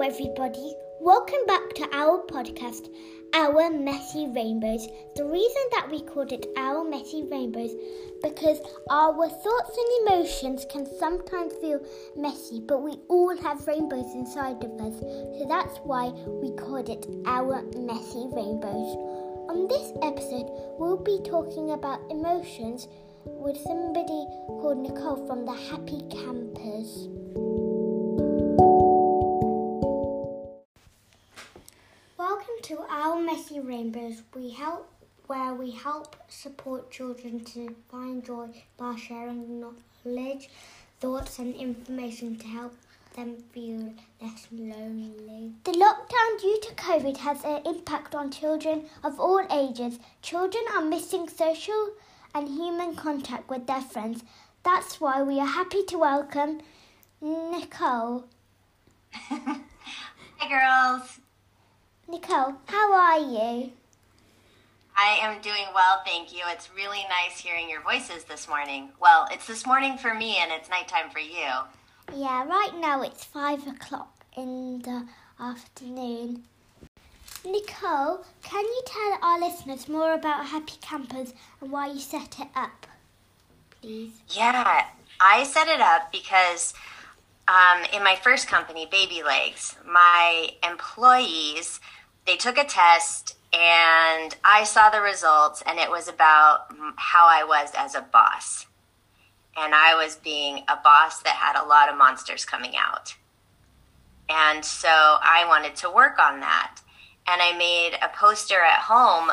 Hello, everybody. Welcome back to our podcast, Our Messy Rainbows. The reason that we called it Our Messy Rainbows because our thoughts and emotions can sometimes feel messy, but we all have rainbows inside of us. So that's why we called it Our Messy Rainbows. On this episode, we'll be talking about emotions with somebody called Nicole from the Happy Campers. Messy Rainbows. We help where we help support children to find joy by sharing knowledge, thoughts, and information to help them feel less lonely. The lockdown due to COVID has an impact on children of all ages. Children are missing social and human contact with their friends. That's why we are happy to welcome Nicole. Hi, girls. Nicole, how are you? I am doing well, thank you. It's really nice hearing your voices this morning. Well, it's this morning for me and it's nighttime for you. Yeah, right now it's five o'clock in the afternoon. Nicole, can you tell our listeners more about Happy Campers and why you set it up, please? Yeah, I set it up because um, in my first company, Baby Legs, my employees they took a test and I saw the results, and it was about how I was as a boss. And I was being a boss that had a lot of monsters coming out. And so I wanted to work on that. And I made a poster at home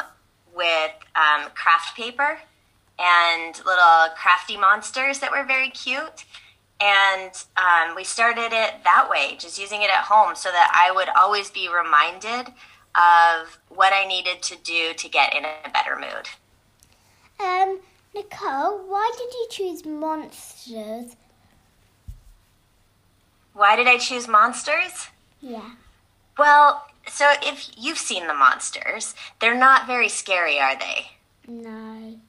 with um, craft paper and little crafty monsters that were very cute. And um, we started it that way, just using it at home so that I would always be reminded of what I needed to do to get in a better mood. Um, Nicole, why did you choose monsters? Why did I choose monsters? Yeah. Well, so if you've seen the monsters, they're not very scary, are they? No.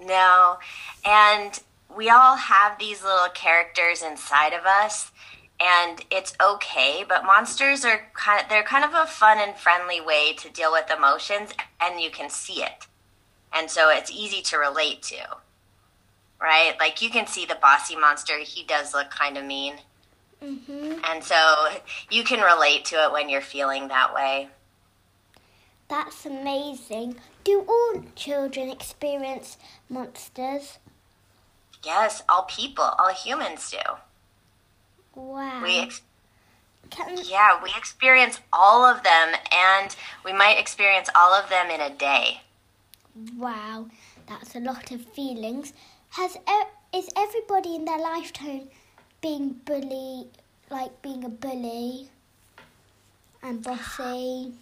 No. And we all have these little characters inside of us and it's okay but monsters are kind of they're kind of a fun and friendly way to deal with emotions and you can see it and so it's easy to relate to right like you can see the bossy monster he does look kind of mean Mm-hmm. and so you can relate to it when you're feeling that way That's amazing. Do all children experience monsters? yes all people all humans do Wow. we ex- Can, yeah we experience all of them and we might experience all of them in a day wow, that's a lot of feelings. Has is everybody in their lifetime being bully, like being a bully and bossy?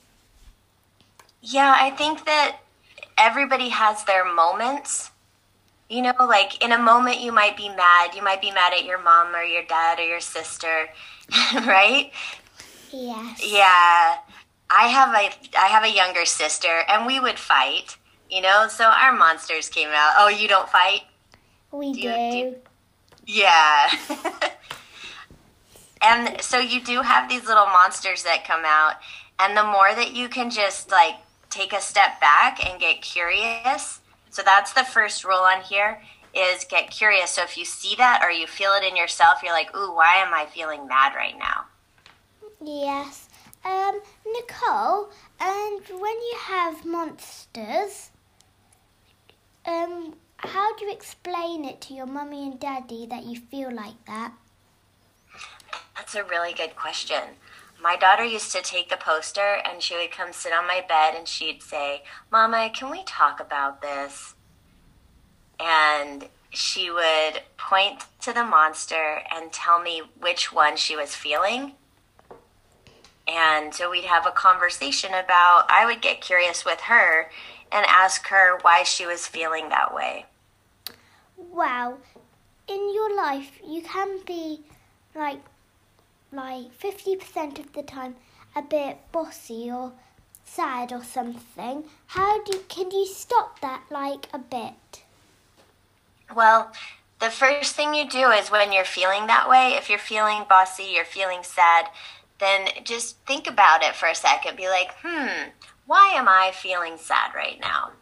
Yeah, I think that everybody has their moments. You know, like in a moment you might be mad. You might be mad at your mom or your dad or your sister, right? Yes. Yeah. I have a I have a younger sister and we would fight, you know? So our monsters came out. Oh, you don't fight? We do. Do you- do you- Yeah. and so you do have these little monsters that come out and the more that you can just like take a step back and get curious. So that's the first rule on here is get curious. So if you see that or you feel it in yourself, you're like, "Ooh, why am I feeling mad right now?" Yes. Um, Nicole, and when you have monsters, um, how do you explain it to your mummy and daddy that you feel like that? That's a really good question. My daughter used to take the poster and she would come sit on my bed and she'd say, Mama, can we talk about this? And she would point to the monster and tell me which one she was feeling. And so we'd have a conversation about, I would get curious with her and ask her why she was feeling that way. Wow, in your life, you can be like, like fifty percent of the time a bit bossy or sad or something. How do can you stop that like a bit? Well, the first thing you do is when you're feeling that way, if you're feeling bossy, you're feeling sad, then just think about it for a second. Be like, hmm, why am I feeling sad right now?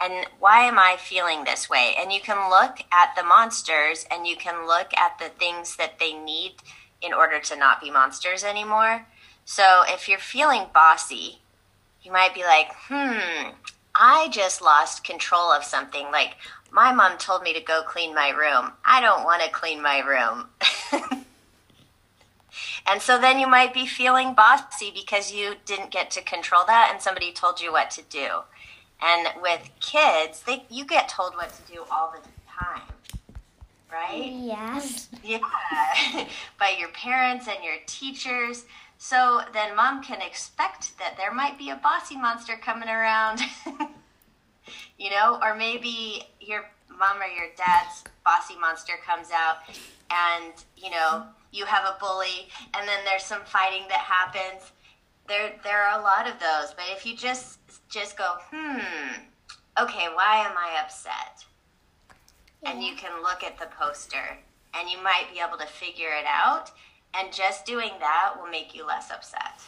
And why am I feeling this way? And you can look at the monsters and you can look at the things that they need in order to not be monsters anymore. So if you're feeling bossy, you might be like, hmm, I just lost control of something. Like, my mom told me to go clean my room. I don't want to clean my room. and so then you might be feeling bossy because you didn't get to control that and somebody told you what to do. And with kids, they you get told what to do all the time. Right? Yes. Yeah. By your parents and your teachers. So then mom can expect that there might be a bossy monster coming around. you know, or maybe your mom or your dad's bossy monster comes out and, you know, you have a bully and then there's some fighting that happens. There there are a lot of those, but if you just just go, "Hmm, okay, why am I upset?" Yeah. And you can look at the poster and you might be able to figure it out, and just doing that will make you less upset.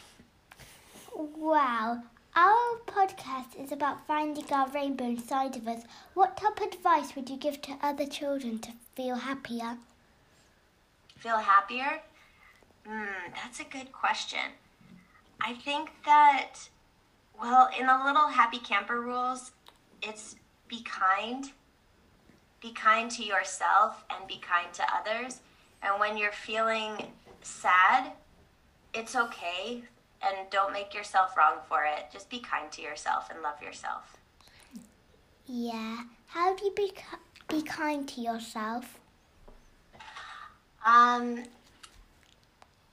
Wow, our podcast is about finding our rainbow inside of us. What top advice would you give to other children to feel happier? Feel happier? Hmm, that's a good question. I think that, well, in the little happy camper rules, it's be kind. Be kind to yourself and be kind to others. And when you're feeling sad, it's okay and don't make yourself wrong for it. Just be kind to yourself and love yourself. Yeah. How do you be be kind to yourself? Um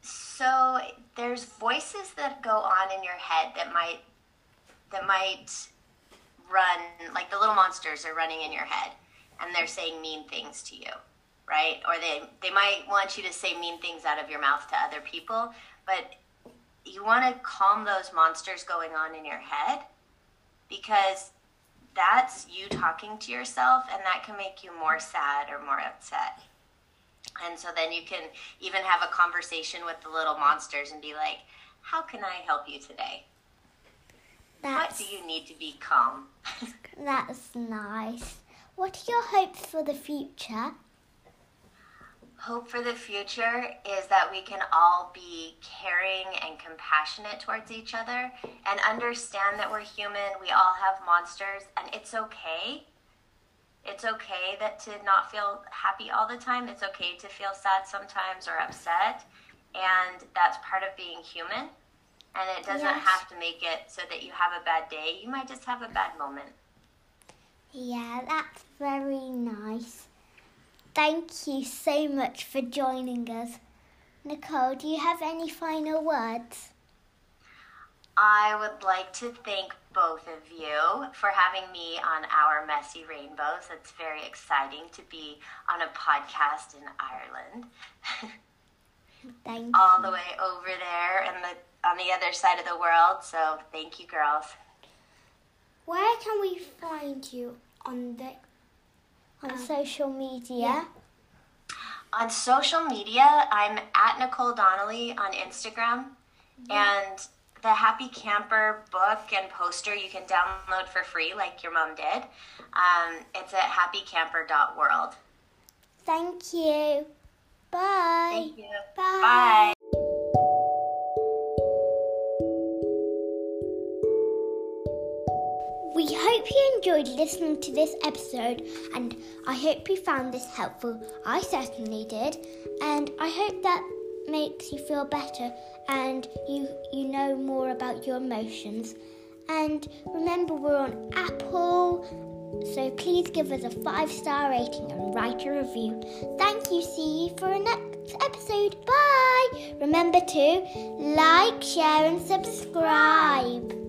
so there's voices that go on in your head that might that might run like the little monsters are running in your head and they're saying mean things to you right or they they might want you to say mean things out of your mouth to other people but you want to calm those monsters going on in your head because that's you talking to yourself and that can make you more sad or more upset. And so then you can even have a conversation with the little monsters and be like, How can I help you today? That's, what do you need to be calm? that's nice. What are your hopes for the future? hope for the future is that we can all be caring and compassionate towards each other and understand that we're human. We all have monsters, and it's okay. It's okay that to not feel happy all the time. It's okay to feel sad sometimes or upset, and that's part of being human. And it doesn't yes. have to make it so that you have a bad day. You might just have a bad moment. Yeah, that's very nice. Thank you so much for joining us. Nicole, do you have any final words? I would like to thank both of you for having me on our Messy Rainbows. It's very exciting to be on a podcast in Ireland. Thank All the way over there and the on the other side of the world. So thank you girls. Where can we find you on the on um, social media? Yeah. On social media, I'm at Nicole Donnelly on Instagram, and the Happy Camper book and poster you can download for free, like your mom did. Um, it's at happycamper.world. Thank you. Bye. Thank you. Bye. Bye. Hope you enjoyed listening to this episode and I hope you found this helpful. I certainly did, and I hope that makes you feel better and you you know more about your emotions. And remember we're on Apple, so please give us a 5-star rating and write a review. Thank you. See you for a next episode. Bye. Remember to like, share and subscribe.